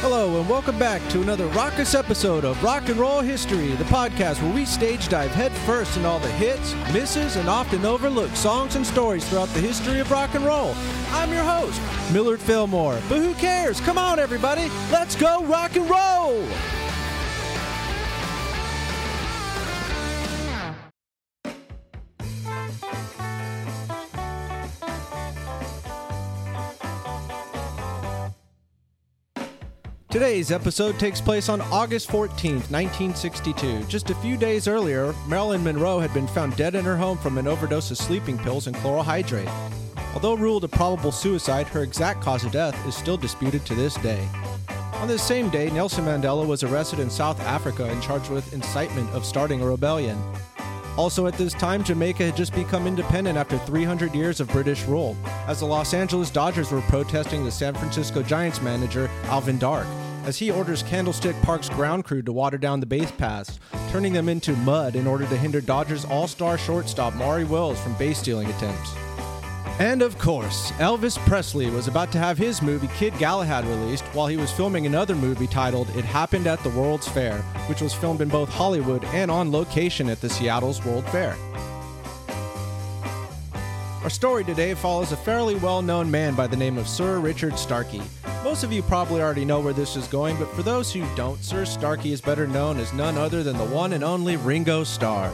Hello, and welcome back to another raucous episode of Rock and Roll History, the podcast where we stage dive headfirst in all the hits, misses, and often overlooked songs and stories throughout the history of rock and roll. I'm your host, Millard Fillmore. But who cares? Come on, everybody, let's go rock and roll! Today's episode takes place on August 14th, 1962. Just a few days earlier, Marilyn Monroe had been found dead in her home from an overdose of sleeping pills and chloral hydrate. Although ruled a probable suicide, her exact cause of death is still disputed to this day. On this same day, Nelson Mandela was arrested in South Africa and charged with incitement of starting a rebellion. Also, at this time, Jamaica had just become independent after 300 years of British rule, as the Los Angeles Dodgers were protesting the San Francisco Giants manager, Alvin Dark, as he orders Candlestick Park's ground crew to water down the base paths, turning them into mud in order to hinder Dodgers all star shortstop Maury Wills from base stealing attempts. And of course, Elvis Presley was about to have his movie Kid Galahad released while he was filming another movie titled It Happened at the World's Fair, which was filmed in both Hollywood and on location at the Seattle's World Fair. Our story today follows a fairly well known man by the name of Sir Richard Starkey. Most of you probably already know where this is going, but for those who don't, Sir Starkey is better known as none other than the one and only Ringo Starr.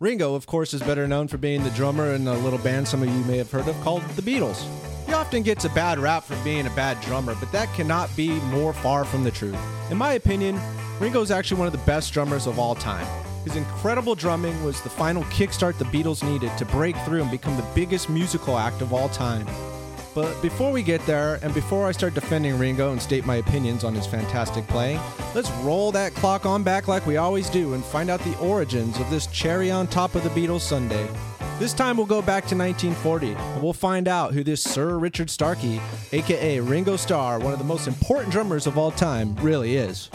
Ringo, of course, is better known for being the drummer in a little band some of you may have heard of called the Beatles. He often gets a bad rap for being a bad drummer, but that cannot be more far from the truth. In my opinion, Ringo is actually one of the best drummers of all time. His incredible drumming was the final kickstart the Beatles needed to break through and become the biggest musical act of all time. But before we get there, and before I start defending Ringo and state my opinions on his fantastic playing, let's roll that clock on back like we always do and find out the origins of this cherry on top of the Beatles sundae. This time we'll go back to 1940 and we'll find out who this Sir Richard Starkey, aka Ringo Starr, one of the most important drummers of all time, really is.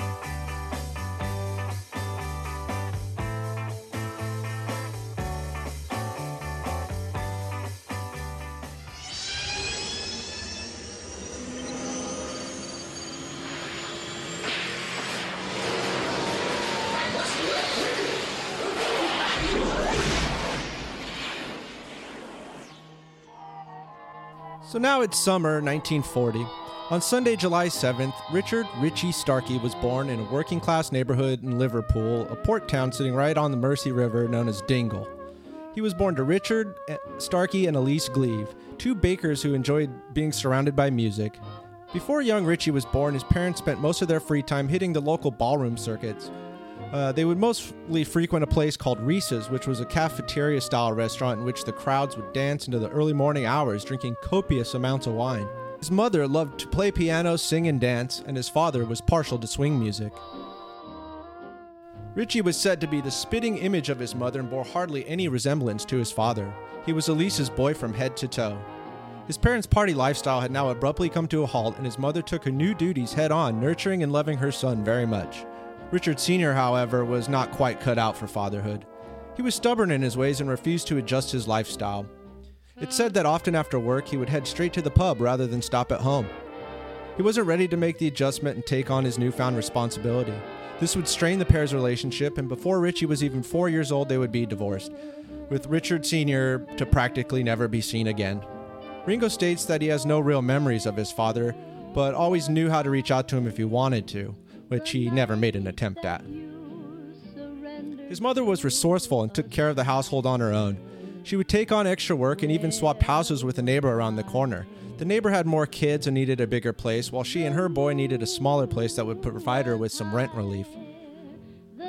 So now it's summer 1940. On Sunday, July 7th, Richard Ritchie Starkey was born in a working class neighborhood in Liverpool, a port town sitting right on the Mersey River known as Dingle. He was born to Richard eh, Starkey and Elise Gleave, two bakers who enjoyed being surrounded by music. Before young Ritchie was born, his parents spent most of their free time hitting the local ballroom circuits. Uh, they would mostly frequent a place called Reece's, which was a cafeteria style restaurant in which the crowds would dance into the early morning hours, drinking copious amounts of wine. His mother loved to play piano, sing, and dance, and his father was partial to swing music. Ritchie was said to be the spitting image of his mother and bore hardly any resemblance to his father. He was Elise's boy from head to toe. His parents' party lifestyle had now abruptly come to a halt, and his mother took her new duties head on, nurturing and loving her son very much. Richard Sr., however, was not quite cut out for fatherhood. He was stubborn in his ways and refused to adjust his lifestyle. It's said that often after work, he would head straight to the pub rather than stop at home. He wasn't ready to make the adjustment and take on his newfound responsibility. This would strain the pair's relationship, and before Richie was even four years old, they would be divorced, with Richard Sr. to practically never be seen again. Ringo states that he has no real memories of his father, but always knew how to reach out to him if he wanted to, which he never made an attempt at. His mother was resourceful and took care of the household on her own. She would take on extra work and even swap houses with a neighbor around the corner. The neighbor had more kids and needed a bigger place, while she and her boy needed a smaller place that would provide her with some rent relief.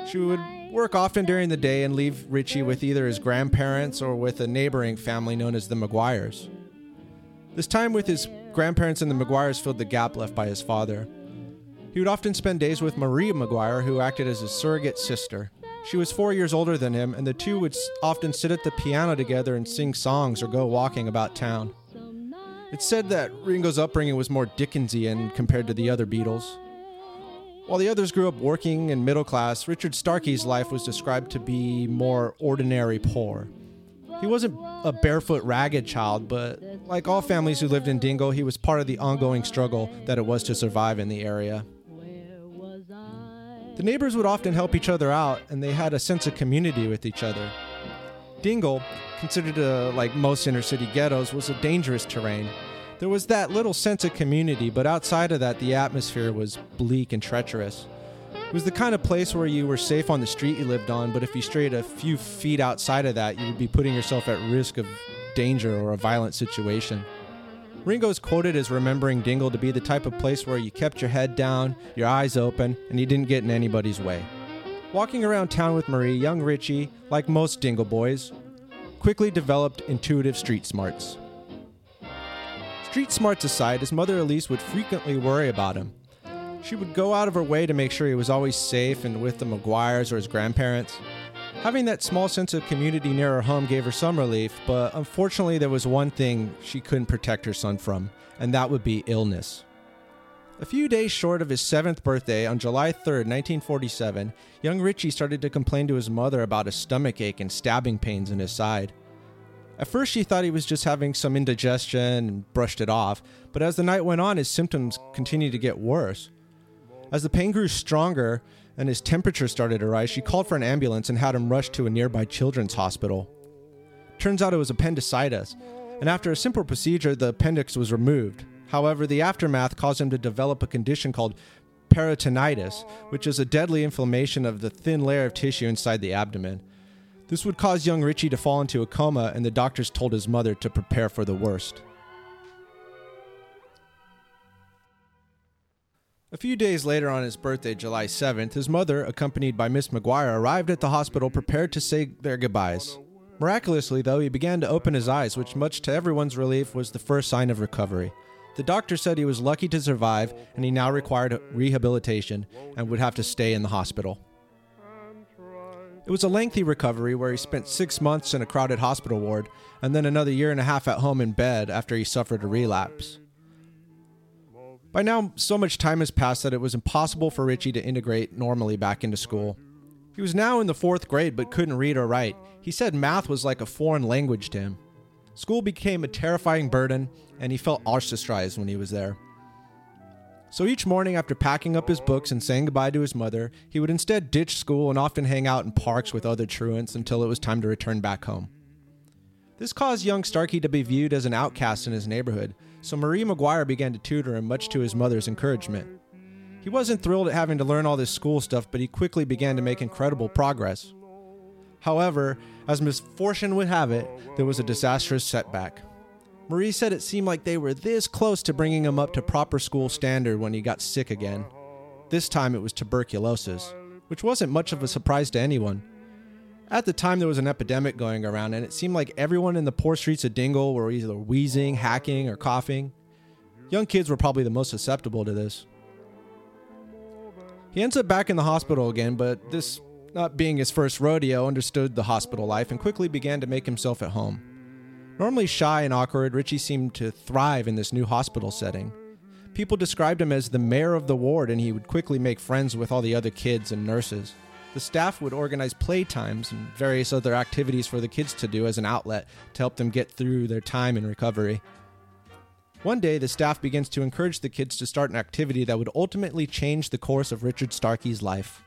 She would work often during the day and leave Richie with either his grandparents or with a neighboring family known as the McGuires. This time with his grandparents and the McGuires filled the gap left by his father. He would often spend days with Maria McGuire, who acted as his surrogate sister. She was four years older than him, and the two would often sit at the piano together and sing songs or go walking about town. It's said that Ringo's upbringing was more Dickensian compared to the other Beatles. While the others grew up working and middle class, Richard Starkey's life was described to be more ordinary poor. He wasn't a barefoot, ragged child, but like all families who lived in Dingle, he was part of the ongoing struggle that it was to survive in the area. The neighbors would often help each other out, and they had a sense of community with each other. Dingle, considered a, like most inner city ghettos, was a dangerous terrain. There was that little sense of community, but outside of that, the atmosphere was bleak and treacherous. It was the kind of place where you were safe on the street you lived on, but if you strayed a few feet outside of that, you would be putting yourself at risk of danger or a violent situation. Ringo is quoted as remembering Dingle to be the type of place where you kept your head down, your eyes open, and you didn't get in anybody's way. Walking around town with Marie, young Richie, like most Dingle boys, quickly developed intuitive street smarts. Street smarts aside, his mother Elise would frequently worry about him. She would go out of her way to make sure he was always safe and with the McGuires or his grandparents. Having that small sense of community near her home gave her some relief, but unfortunately, there was one thing she couldn't protect her son from, and that would be illness. A few days short of his seventh birthday, on July 3, 1947, young Richie started to complain to his mother about a stomach ache and stabbing pains in his side. At first, she thought he was just having some indigestion and brushed it off, but as the night went on, his symptoms continued to get worse. As the pain grew stronger, and his temperature started to rise, she called for an ambulance and had him rushed to a nearby children's hospital. Turns out it was appendicitis, and after a simple procedure, the appendix was removed. However, the aftermath caused him to develop a condition called peritonitis, which is a deadly inflammation of the thin layer of tissue inside the abdomen. This would cause young Richie to fall into a coma, and the doctors told his mother to prepare for the worst. A few days later on his birthday, July 7th, his mother, accompanied by Miss McGuire, arrived at the hospital prepared to say their goodbyes. Miraculously, though, he began to open his eyes, which, much to everyone's relief, was the first sign of recovery. The doctor said he was lucky to survive and he now required rehabilitation and would have to stay in the hospital. It was a lengthy recovery where he spent six months in a crowded hospital ward and then another year and a half at home in bed after he suffered a relapse. By now, so much time has passed that it was impossible for Richie to integrate normally back into school. He was now in the fourth grade but couldn't read or write. He said math was like a foreign language to him. School became a terrifying burden, and he felt ostracized when he was there. So each morning, after packing up his books and saying goodbye to his mother, he would instead ditch school and often hang out in parks with other truants until it was time to return back home. This caused young Starkey to be viewed as an outcast in his neighborhood, so Marie McGuire began to tutor him, much to his mother's encouragement. He wasn't thrilled at having to learn all this school stuff, but he quickly began to make incredible progress. However, as misfortune would have it, there was a disastrous setback. Marie said it seemed like they were this close to bringing him up to proper school standard when he got sick again. This time it was tuberculosis, which wasn't much of a surprise to anyone. At the time, there was an epidemic going around, and it seemed like everyone in the poor streets of Dingle were either wheezing, hacking, or coughing. Young kids were probably the most susceptible to this. He ends up back in the hospital again, but this, not being his first rodeo, understood the hospital life and quickly began to make himself at home. Normally shy and awkward, Richie seemed to thrive in this new hospital setting. People described him as the mayor of the ward, and he would quickly make friends with all the other kids and nurses. The staff would organize playtimes and various other activities for the kids to do as an outlet to help them get through their time in recovery. One day, the staff begins to encourage the kids to start an activity that would ultimately change the course of Richard Starkey's life.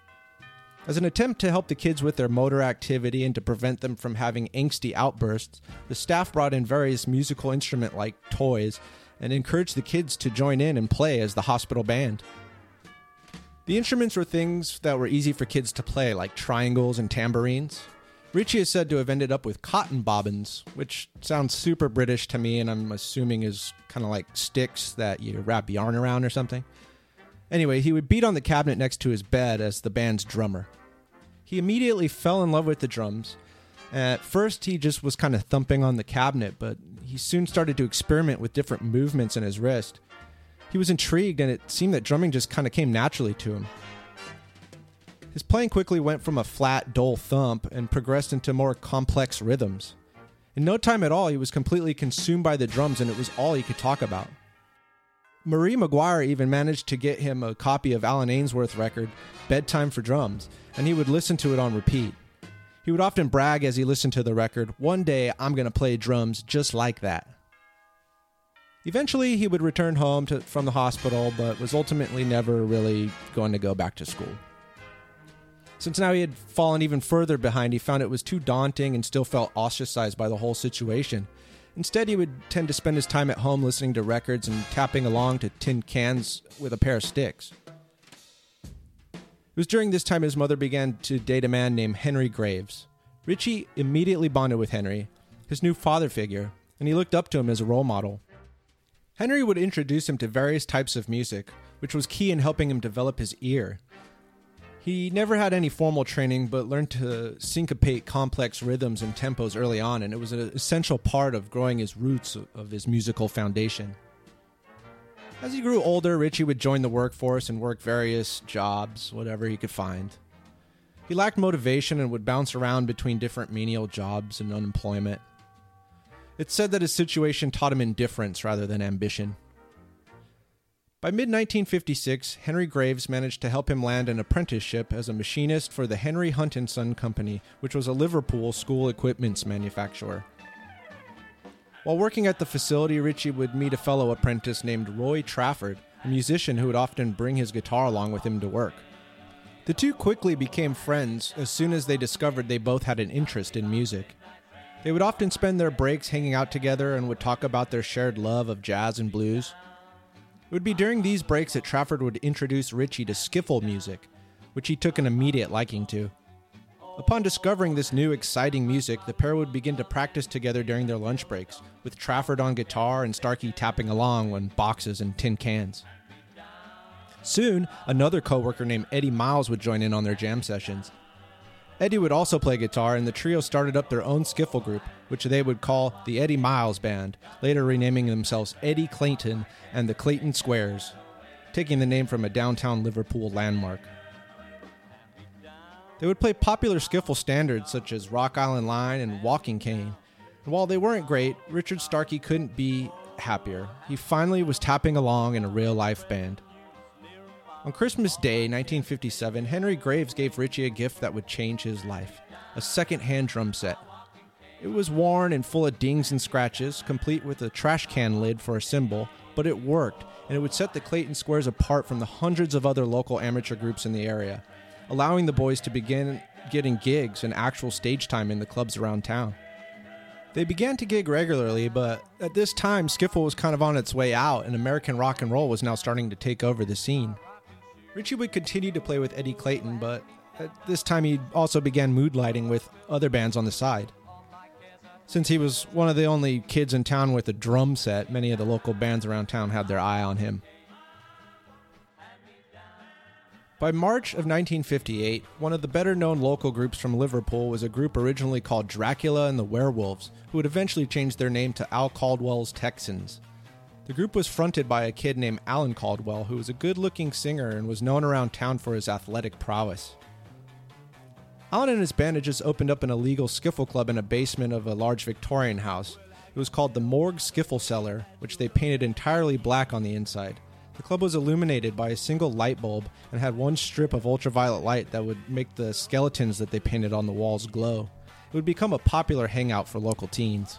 As an attempt to help the kids with their motor activity and to prevent them from having angsty outbursts, the staff brought in various musical instrument like toys and encouraged the kids to join in and play as the hospital band. The instruments were things that were easy for kids to play, like triangles and tambourines. Richie is said to have ended up with cotton bobbins, which sounds super British to me, and I'm assuming is kind of like sticks that you wrap yarn around or something. Anyway, he would beat on the cabinet next to his bed as the band's drummer. He immediately fell in love with the drums. At first, he just was kind of thumping on the cabinet, but he soon started to experiment with different movements in his wrist. He was intrigued, and it seemed that drumming just kind of came naturally to him. His playing quickly went from a flat, dull thump and progressed into more complex rhythms. In no time at all, he was completely consumed by the drums, and it was all he could talk about. Marie McGuire even managed to get him a copy of Alyn Ainsworth's record, Bedtime for Drums, and he would listen to it on repeat. He would often brag as he listened to the record, One day I'm going to play drums just like that. Eventually, he would return home to, from the hospital, but was ultimately never really going to go back to school. Since now he had fallen even further behind, he found it was too daunting and still felt ostracized by the whole situation. Instead, he would tend to spend his time at home listening to records and tapping along to tin cans with a pair of sticks. It was during this time his mother began to date a man named Henry Graves. Richie immediately bonded with Henry, his new father figure, and he looked up to him as a role model. Henry would introduce him to various types of music, which was key in helping him develop his ear. He never had any formal training, but learned to syncopate complex rhythms and tempos early on, and it was an essential part of growing his roots of his musical foundation. As he grew older, Richie would join the workforce and work various jobs, whatever he could find. He lacked motivation and would bounce around between different menial jobs and unemployment. It's said that his situation taught him indifference rather than ambition. By mid 1956, Henry Graves managed to help him land an apprenticeship as a machinist for the Henry Hunt and Son Company, which was a Liverpool school equipments manufacturer. While working at the facility, Ritchie would meet a fellow apprentice named Roy Trafford, a musician who would often bring his guitar along with him to work. The two quickly became friends as soon as they discovered they both had an interest in music. They would often spend their breaks hanging out together and would talk about their shared love of jazz and blues. It would be during these breaks that Trafford would introduce Richie to skiffle music, which he took an immediate liking to. Upon discovering this new exciting music, the pair would begin to practice together during their lunch breaks, with Trafford on guitar and Starkey tapping along on boxes and tin cans. Soon, another coworker named Eddie Miles would join in on their jam sessions. Eddie would also play guitar, and the trio started up their own skiffle group, which they would call the Eddie Miles Band, later renaming themselves Eddie Clayton and the Clayton Squares, taking the name from a downtown Liverpool landmark. They would play popular skiffle standards such as Rock Island Line and Walking Cane. And while they weren't great, Richard Starkey couldn't be happier. He finally was tapping along in a real life band. On Christmas Day, 1957, Henry Graves gave Richie a gift that would change his life a second hand drum set. It was worn and full of dings and scratches, complete with a trash can lid for a cymbal, but it worked, and it would set the Clayton Squares apart from the hundreds of other local amateur groups in the area, allowing the boys to begin getting gigs and actual stage time in the clubs around town. They began to gig regularly, but at this time, skiffle was kind of on its way out, and American rock and roll was now starting to take over the scene. Richie would continue to play with Eddie Clayton, but at this time he also began moodlighting with other bands on the side. Since he was one of the only kids in town with a drum set, many of the local bands around town had their eye on him. By March of 1958, one of the better known local groups from Liverpool was a group originally called Dracula and the Werewolves, who would eventually change their name to Al Caldwell's Texans. The group was fronted by a kid named Alan Caldwell, who was a good looking singer and was known around town for his athletic prowess. Alan and his band just opened up an illegal skiffle club in a basement of a large Victorian house. It was called the Morgue Skiffle Cellar, which they painted entirely black on the inside. The club was illuminated by a single light bulb and had one strip of ultraviolet light that would make the skeletons that they painted on the walls glow. It would become a popular hangout for local teens.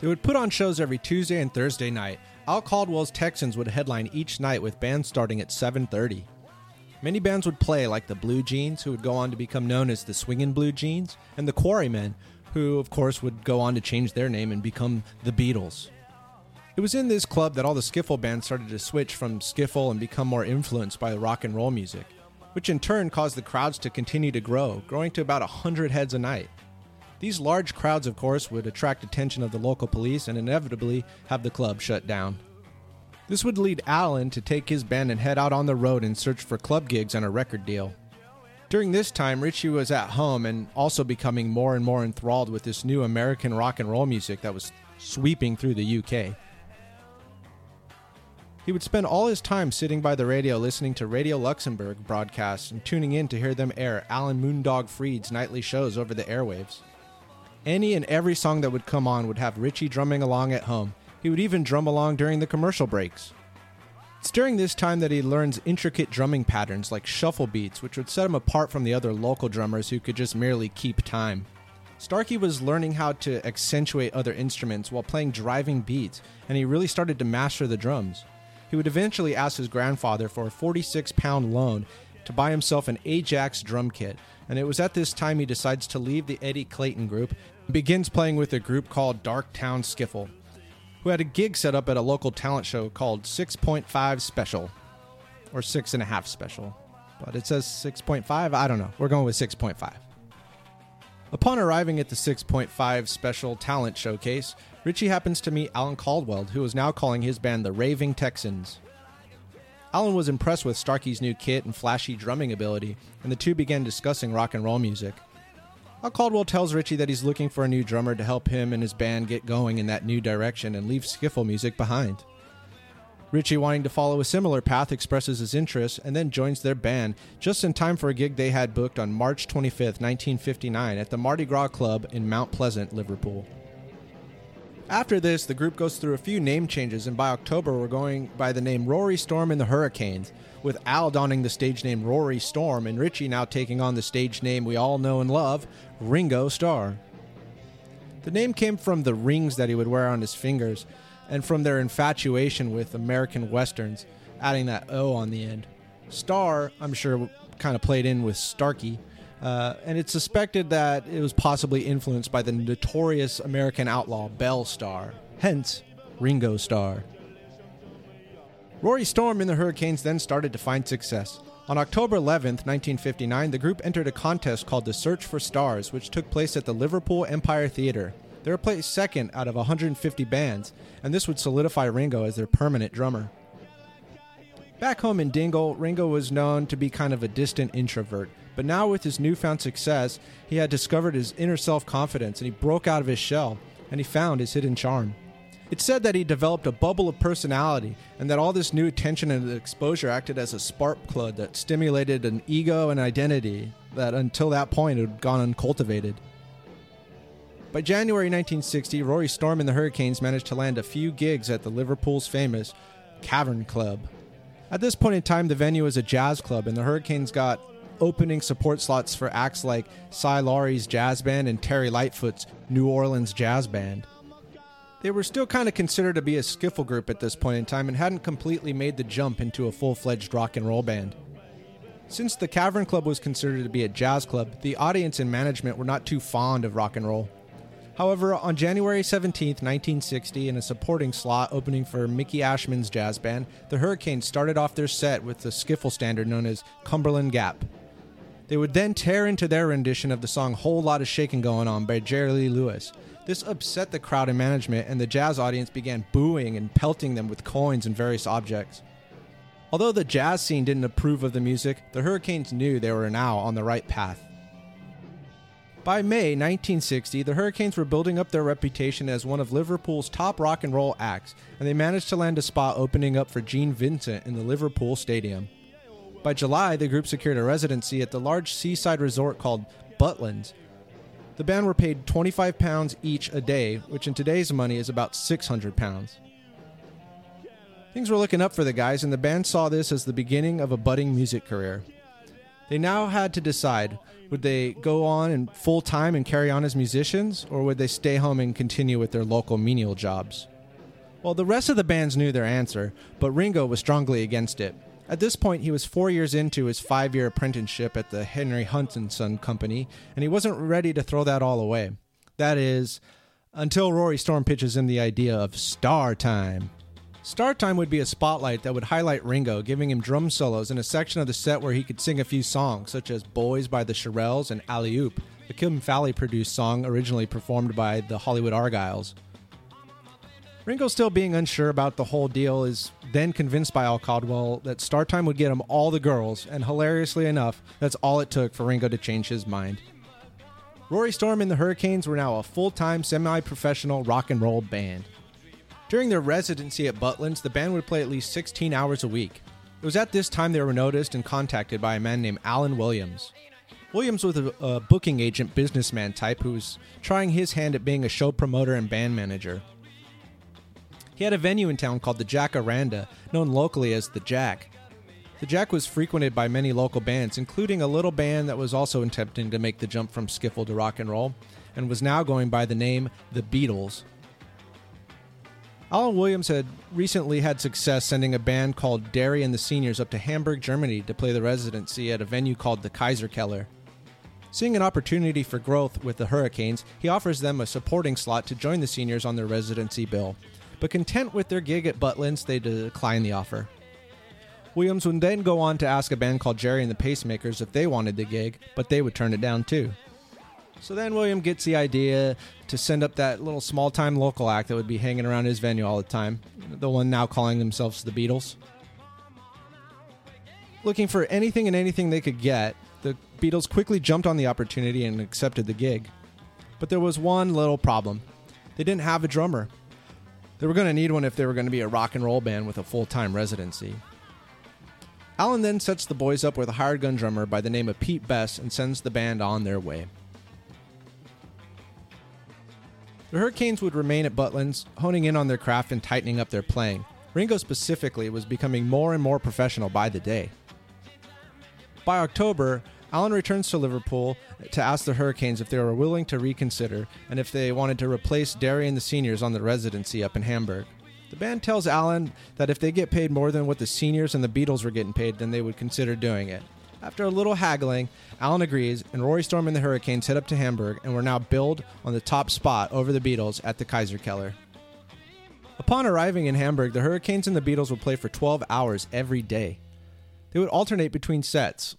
They would put on shows every Tuesday and Thursday night. Al Caldwell's Texans would headline each night with bands starting at 7:30. Many bands would play like the Blue Jeans, who would go on to become known as the Swingin' Blue Jeans, and the Quarrymen, who of course would go on to change their name and become the Beatles. It was in this club that all the skiffle bands started to switch from skiffle and become more influenced by rock and roll music, which in turn caused the crowds to continue to grow, growing to about 100 heads a night. These large crowds, of course, would attract attention of the local police and inevitably have the club shut down. This would lead Alan to take his band and head out on the road in search for club gigs and a record deal. During this time, Richie was at home and also becoming more and more enthralled with this new American rock and roll music that was sweeping through the UK. He would spend all his time sitting by the radio listening to Radio Luxembourg broadcasts and tuning in to hear them air Alan Moondog Freed's nightly shows over the airwaves. Any and every song that would come on would have Richie drumming along at home. He would even drum along during the commercial breaks. It's during this time that he learns intricate drumming patterns like shuffle beats, which would set him apart from the other local drummers who could just merely keep time. Starkey was learning how to accentuate other instruments while playing driving beats, and he really started to master the drums. He would eventually ask his grandfather for a 46 pound loan to buy himself an Ajax drum kit, and it was at this time he decides to leave the Eddie Clayton group and begins playing with a group called Darktown Skiffle, who had a gig set up at a local talent show called 6.5 Special, or 6.5 Special. But it says 6.5, I don't know. We're going with 6.5. Upon arriving at the 6.5 Special Talent Showcase, Ritchie happens to meet Alan Caldwell, who is now calling his band the Raving Texans. Alan was impressed with Starkey's new kit and flashy drumming ability, and the two began discussing rock and roll music. Al Caldwell tells Ritchie that he's looking for a new drummer to help him and his band get going in that new direction and leave skiffle music behind. Ritchie, wanting to follow a similar path, expresses his interest and then joins their band just in time for a gig they had booked on March 25, 1959, at the Mardi Gras Club in Mount Pleasant, Liverpool. After this, the group goes through a few name changes, and by October, we're going by the name Rory Storm and the Hurricanes, with Al donning the stage name Rory Storm and Richie now taking on the stage name we all know and love, Ringo Starr. The name came from the rings that he would wear on his fingers and from their infatuation with American westerns, adding that O on the end. Starr, I'm sure, kind of played in with Starkey, uh, and it's suspected that it was possibly influenced by the notorious American outlaw Belle Starr, hence Ringo Starr. Rory Storm and the Hurricanes then started to find success. On October 11, 1959, the group entered a contest called the Search for Stars, which took place at the Liverpool Empire Theatre. They were placed second out of 150 bands, and this would solidify Ringo as their permanent drummer. Back home in Dingle, Ringo was known to be kind of a distant introvert, but now with his newfound success, he had discovered his inner self confidence and he broke out of his shell and he found his hidden charm. It's said that he developed a bubble of personality and that all this new attention and exposure acted as a spark plug that stimulated an ego and identity that until that point had gone uncultivated. By January 1960, Rory Storm and the Hurricanes managed to land a few gigs at the Liverpool's famous Cavern Club. At this point in time, the venue was a jazz club, and the Hurricanes got opening support slots for acts like Cy Laurie's jazz band and Terry Lightfoot's New Orleans Jazz Band. They were still kind of considered to be a skiffle group at this point in time and hadn't completely made the jump into a full fledged rock and roll band. Since the Cavern Club was considered to be a jazz club, the audience and management were not too fond of rock and roll. However, on January 17, 1960, in a supporting slot opening for Mickey Ashman's jazz band, the Hurricanes started off their set with the skiffle standard known as Cumberland Gap. They would then tear into their rendition of the song Whole Lot of Shaking Going On by Jerry Lee Lewis. This upset the crowd and management, and the jazz audience began booing and pelting them with coins and various objects. Although the jazz scene didn't approve of the music, the Hurricanes knew they were now on the right path. By May 1960, the Hurricanes were building up their reputation as one of Liverpool's top rock and roll acts, and they managed to land a spot opening up for Gene Vincent in the Liverpool Stadium. By July, the group secured a residency at the large seaside resort called Butlins. The band were paid 25 pounds each a day, which in today's money is about 600 pounds. Things were looking up for the guys, and the band saw this as the beginning of a budding music career. They now had to decide would they go on and full time and carry on as musicians, or would they stay home and continue with their local menial jobs? Well, the rest of the bands knew their answer, but Ringo was strongly against it. At this point, he was four years into his five year apprenticeship at the Henry Hunt and Son Company, and he wasn't ready to throw that all away. That is, until Rory Storm pitches him the idea of Star Time. Star Time would be a spotlight that would highlight Ringo, giving him drum solos in a section of the set where he could sing a few songs, such as Boys by the Shirelles and Alley Oop, the Kim Fowley produced song originally performed by the Hollywood Argyles. Ringo, still being unsure about the whole deal, is then convinced by Al Caldwell that Start Time would get him all the girls, and hilariously enough, that's all it took for Ringo to change his mind. Rory Storm and the Hurricanes were now a full time, semi professional rock and roll band. During their residency at Butlins, the band would play at least 16 hours a week. It was at this time they were noticed and contacted by a man named Alan Williams. Williams was a, a booking agent businessman type who was trying his hand at being a show promoter and band manager. He had a venue in town called the Jacaranda, known locally as the Jack. The Jack was frequented by many local bands, including a little band that was also attempting to make the jump from skiffle to rock and roll, and was now going by the name The Beatles. Alan Williams had recently had success sending a band called Derry and the Seniors up to Hamburg, Germany to play the residency at a venue called the Kaiserkeller. Seeing an opportunity for growth with the Hurricanes, he offers them a supporting slot to join the seniors on their residency bill. But content with their gig at Butlins, they declined the offer. Williams would then go on to ask a band called Gerry and the Pacemakers if they wanted the gig, but they would turn it down too. So then William gets the idea to send up that little small time local act that would be hanging around his venue all the time, the one now calling themselves the Beatles. Looking for anything and anything they could get, the Beatles quickly jumped on the opportunity and accepted the gig. But there was one little problem they didn't have a drummer. They were going to need one if they were going to be a rock and roll band with a full time residency. Alan then sets the boys up with a hired gun drummer by the name of Pete Best and sends the band on their way. The Hurricanes would remain at Butlins, honing in on their craft and tightening up their playing. Ringo specifically was becoming more and more professional by the day. By October, Alan returns to Liverpool to ask the Hurricanes if they were willing to reconsider and if they wanted to replace Derry and the seniors on the residency up in Hamburg. The band tells Alan that if they get paid more than what the seniors and the Beatles were getting paid, then they would consider doing it. After a little haggling, Alan agrees, and Rory Storm and the Hurricanes head up to Hamburg and were now billed on the top spot over the Beatles at the Kaiserkeller. Upon arriving in Hamburg, the Hurricanes and the Beatles would play for 12 hours every day. They would alternate between sets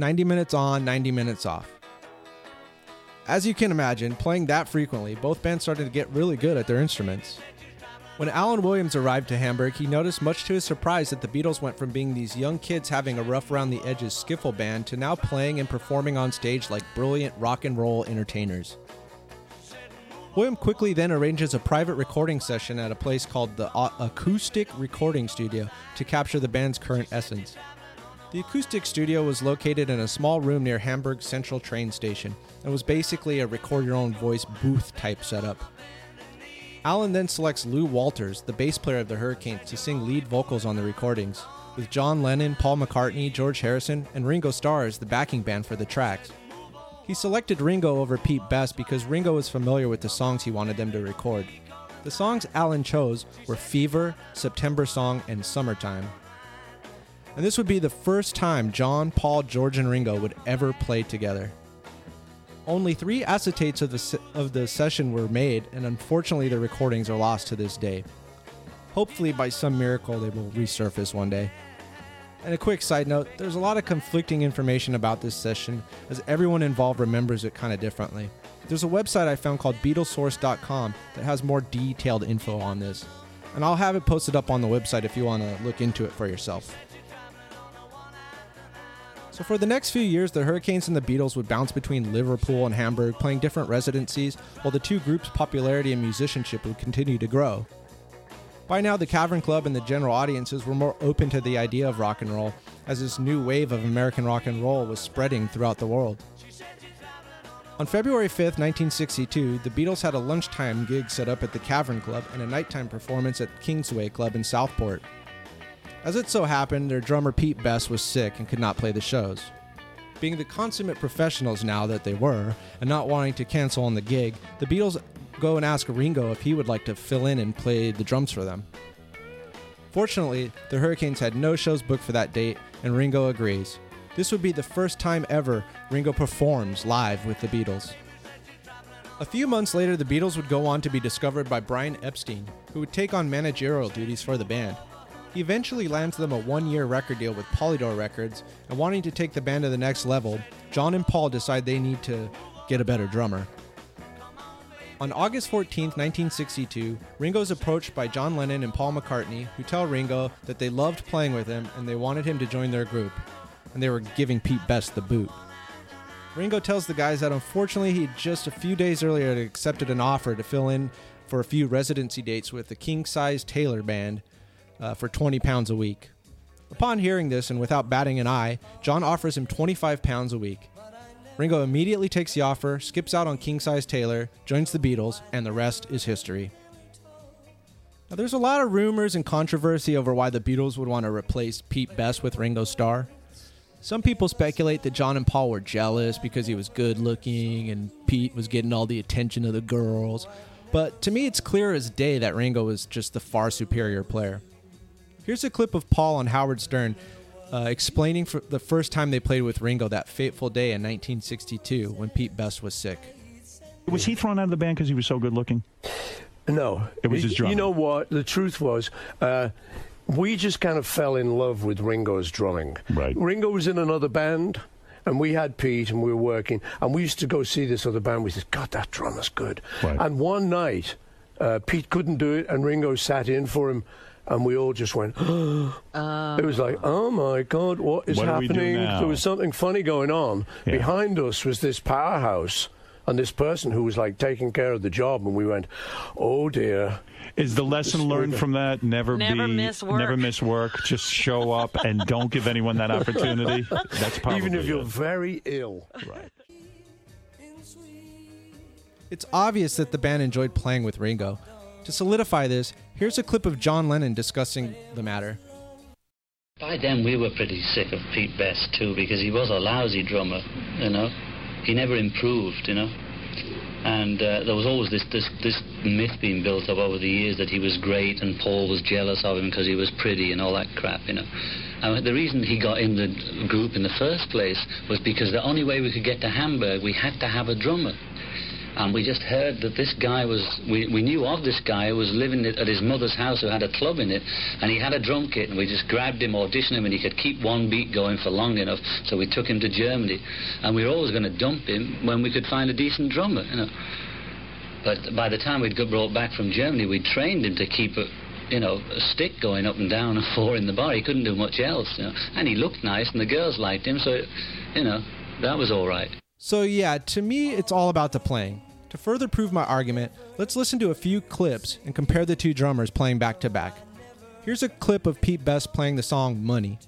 90 minutes on, 90 minutes off. As you can imagine, playing that frequently, both bands started to get really good at their instruments. When Alan Williams arrived to Hamburg, he noticed much to his surprise that the Beatles went from being these young kids having a rough around the edges skiffle band to now playing and performing on stage like brilliant rock and roll entertainers. William quickly then arranges a private recording session at a place called the Acoustic Recording Studio to capture the band's current essence. The acoustic studio was located in a small room near Hamburg Central train station and was basically a record your own voice booth type setup. Alan then selects Lou Walters, the bass player of the Hurricanes, to sing lead vocals on the recordings, with John Lennon, Paul McCartney, George Harrison, and Ringo Starr as the backing band for the tracks. He selected Ringo over Pete Best because Ringo was familiar with the songs he wanted them to record. The songs Alan chose were Fever, September Song, and Summertime. And this would be the first time John, Paul, George, and Ringo would ever play together. Only three acetates of the, se- of the session were made, and unfortunately, the recordings are lost to this day. Hopefully, by some miracle, they will resurface one day. And a quick side note there's a lot of conflicting information about this session, as everyone involved remembers it kind of differently. There's a website I found called Beatlesource.com that has more detailed info on this, and I'll have it posted up on the website if you want to look into it for yourself. So for the next few years, the Hurricanes and the Beatles would bounce between Liverpool and Hamburg, playing different residencies, while the two groups' popularity and musicianship would continue to grow. By now, the Cavern Club and the general audiences were more open to the idea of rock and roll, as this new wave of American rock and roll was spreading throughout the world. On February 5, 1962, the Beatles had a lunchtime gig set up at the Cavern Club and a nighttime performance at Kingsway Club in Southport. As it so happened, their drummer Pete Best was sick and could not play the shows. Being the consummate professionals now that they were, and not wanting to cancel on the gig, the Beatles go and ask Ringo if he would like to fill in and play the drums for them. Fortunately, the Hurricanes had no shows booked for that date, and Ringo agrees. This would be the first time ever Ringo performs live with the Beatles. A few months later, the Beatles would go on to be discovered by Brian Epstein, who would take on managerial duties for the band, he eventually lands them a one year record deal with Polydor Records, and wanting to take the band to the next level, John and Paul decide they need to get a better drummer. On August 14, 1962, Ringo is approached by John Lennon and Paul McCartney, who tell Ringo that they loved playing with him and they wanted him to join their group, and they were giving Pete Best the boot. Ringo tells the guys that unfortunately he just a few days earlier had accepted an offer to fill in for a few residency dates with the King Size Taylor Band, uh, for 20 pounds a week. Upon hearing this and without batting an eye, John offers him 25 pounds a week. Ringo immediately takes the offer, skips out on King Size Taylor, joins the Beatles, and the rest is history. Now, there's a lot of rumors and controversy over why the Beatles would want to replace Pete Best with Ringo Starr. Some people speculate that John and Paul were jealous because he was good looking and Pete was getting all the attention of the girls. But to me, it's clear as day that Ringo was just the far superior player. Here's a clip of Paul on Howard Stern uh, explaining for the first time they played with Ringo that fateful day in 1962 when Pete Best was sick. Was he thrown out of the band because he was so good looking? No, It was his drumming. You know what? The truth was, uh, we just kind of fell in love with Ringo's drumming. Right. Ringo was in another band, and we had Pete, and we were working, and we used to go see this other band. We said, "God, that drummer's good." Right. And one night, uh, Pete couldn't do it, and Ringo sat in for him. And we all just went. It was like, oh my God, what is What do we do happening? There was something funny going on. Yeah. Behind us was this powerhouse and this person who was like taking care of the job, and we went, oh dear. Is the lesson learned from that never, Never be miss work. never miss work? Just show up and don't give anyone that opportunity. That's probably Even if you're it. very ill. right. It's obvious that the band enjoyed playing with Ringo. To solidify this, here's a clip of John Lennon discussing the matter. By then, we were pretty sick of Pete Best too, because he was a lousy drummer. You know, he never improved. You know, and uh, there was always this, this this myth being built up over the years that he was great and Paul was jealous of him because he was pretty and all that crap. You know, and the reason he got in the group in the first place was because the only way we could get to Hamburg, we had to have a drummer. And we just heard that this guy was, we, we knew of this guy who was living at his mother's house who had a club in it, and he had a drum kit, and we just grabbed him, auditioned him, and he could keep one beat going for long enough, so we took him to Germany. And we were always going to dump him when we could find a decent drummer, you know. But by the time we'd got brought back from Germany, we trained him to keep a, you know, a stick going up and down and four in the bar. He couldn't do much else, you know. And he looked nice, and the girls liked him, so, you know, that was all right. So, yeah, to me, it's all about the playing. To further prove my argument, let's listen to a few clips and compare the two drummers playing back to back. Here's a clip of Pete Best playing the song Money.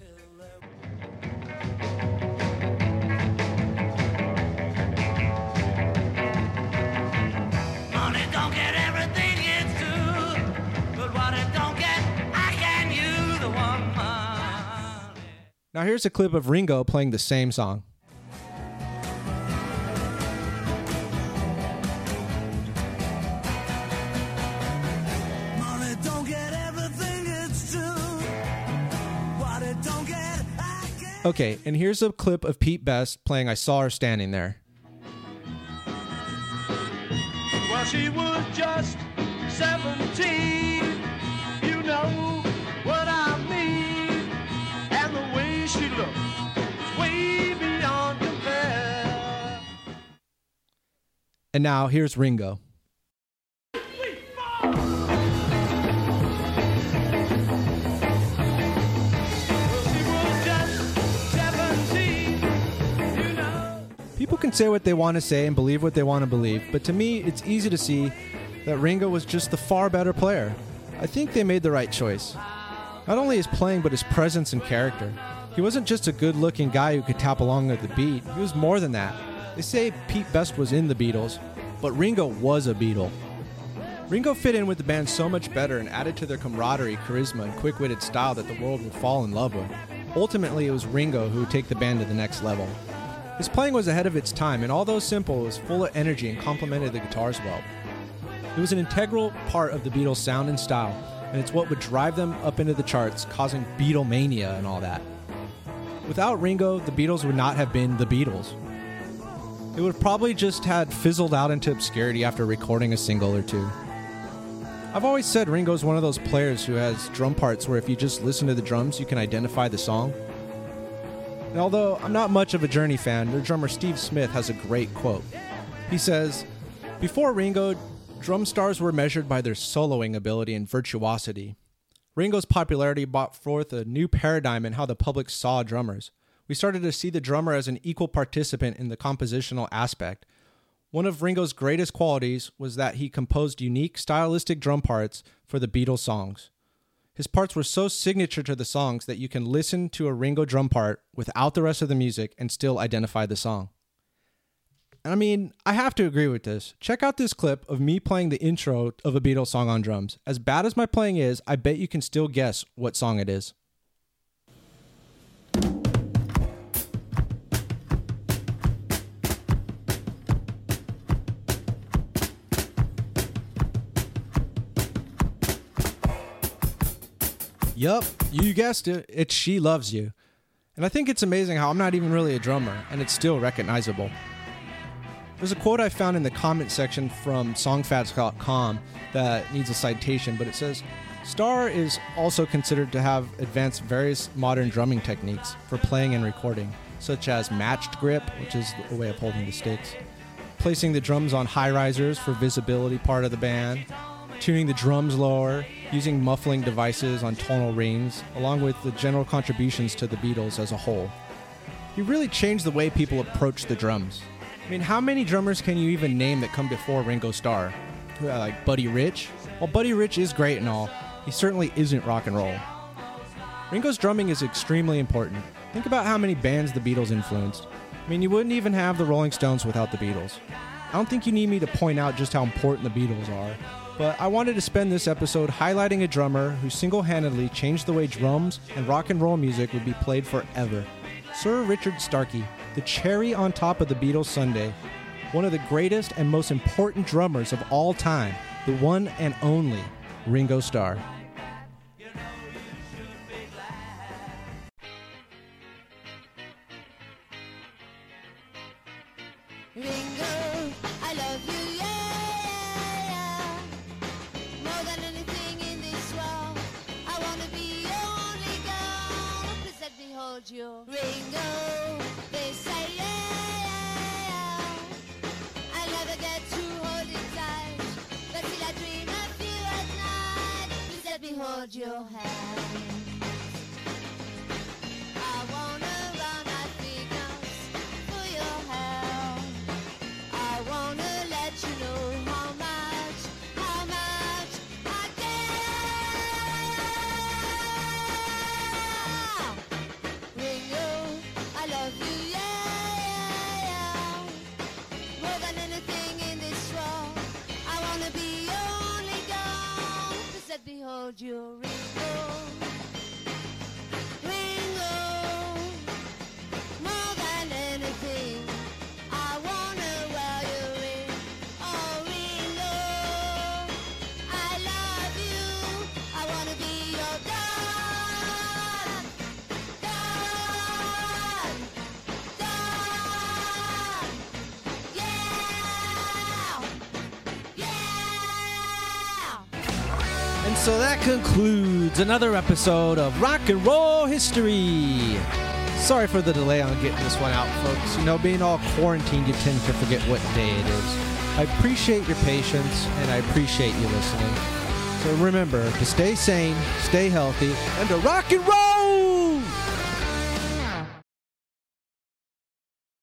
Money don't get everything it's due, but what it don't get, I can use the one money. Now, here's a clip of Ringo playing the same song. Okay, and here's a clip of Pete Best playing I Saw Her Standing There. Well, she was just 17. You know what I mean. And the way she looked way beyond compare. And now, here's Ringo. People can say what they want to say and believe what they want to believe, but to me, it's easy to see that Ringo was just the far better player. I think they made the right choice. Not only his playing, but his presence and character. He wasn't just a good looking guy who could tap along with the beat, he was more than that. They say Pete Best was in the Beatles, but Ringo was a Beatle. Ringo fit in with the band so much better and added to their camaraderie, charisma, and quick witted style that the world would fall in love with. Ultimately, it was Ringo who would take the band to the next level. His playing was ahead of its time, and although simple, it was full of energy and complemented the guitars well. It was an integral part of the Beatles' sound and style, and it's what would drive them up into the charts, causing Beatlemania and all that. Without Ringo, the Beatles would not have been the Beatles. It would probably just had fizzled out into obscurity after recording a single or two. I've always said Ringo's one of those players who has drum parts where if you just listen to the drums, you can identify the song. And although I'm not much of a Journey fan, their drummer Steve Smith has a great quote. He says, Before Ringo, drum stars were measured by their soloing ability and virtuosity. Ringo's popularity brought forth a new paradigm in how the public saw drummers. We started to see the drummer as an equal participant in the compositional aspect. One of Ringo's greatest qualities was that he composed unique stylistic drum parts for the Beatles songs. His parts were so signature to the songs that you can listen to a Ringo drum part without the rest of the music and still identify the song. And I mean, I have to agree with this. Check out this clip of me playing the intro of a Beatles song on drums. As bad as my playing is, I bet you can still guess what song it is. Yup, you guessed it. It's She Loves You. And I think it's amazing how I'm not even really a drummer, and it's still recognizable. There's a quote I found in the comment section from songfacts.com that needs a citation, but it says Starr is also considered to have advanced various modern drumming techniques for playing and recording, such as matched grip, which is a way of holding the sticks, placing the drums on high risers for visibility part of the band, tuning the drums lower, using muffling devices on tonal rings, along with the general contributions to the Beatles as a whole. He really changed the way people approach the drums. I mean, how many drummers can you even name that come before Ringo Starr? Uh, Like Buddy Rich? Well, Buddy Rich is great and all. He certainly isn't rock and roll. Ringo's drumming is extremely important. Think about how many bands the Beatles influenced. I mean, you wouldn't even have the Rolling Stones without the Beatles. I don't think you need me to point out just how important the Beatles are, but I wanted to spend this episode highlighting a drummer who single handedly changed the way drums and rock and roll music would be played forever. Sir Richard Starkey, the cherry on top of the Beatles sundae, one of the greatest and most important drummers of all time, the one and only Ringo Starr. So that concludes another episode of Rock and Roll History. Sorry for the delay on getting this one out, folks. You know, being all quarantined, you tend to forget what day it is. I appreciate your patience and I appreciate you listening. So remember to stay sane, stay healthy, and to rock and roll!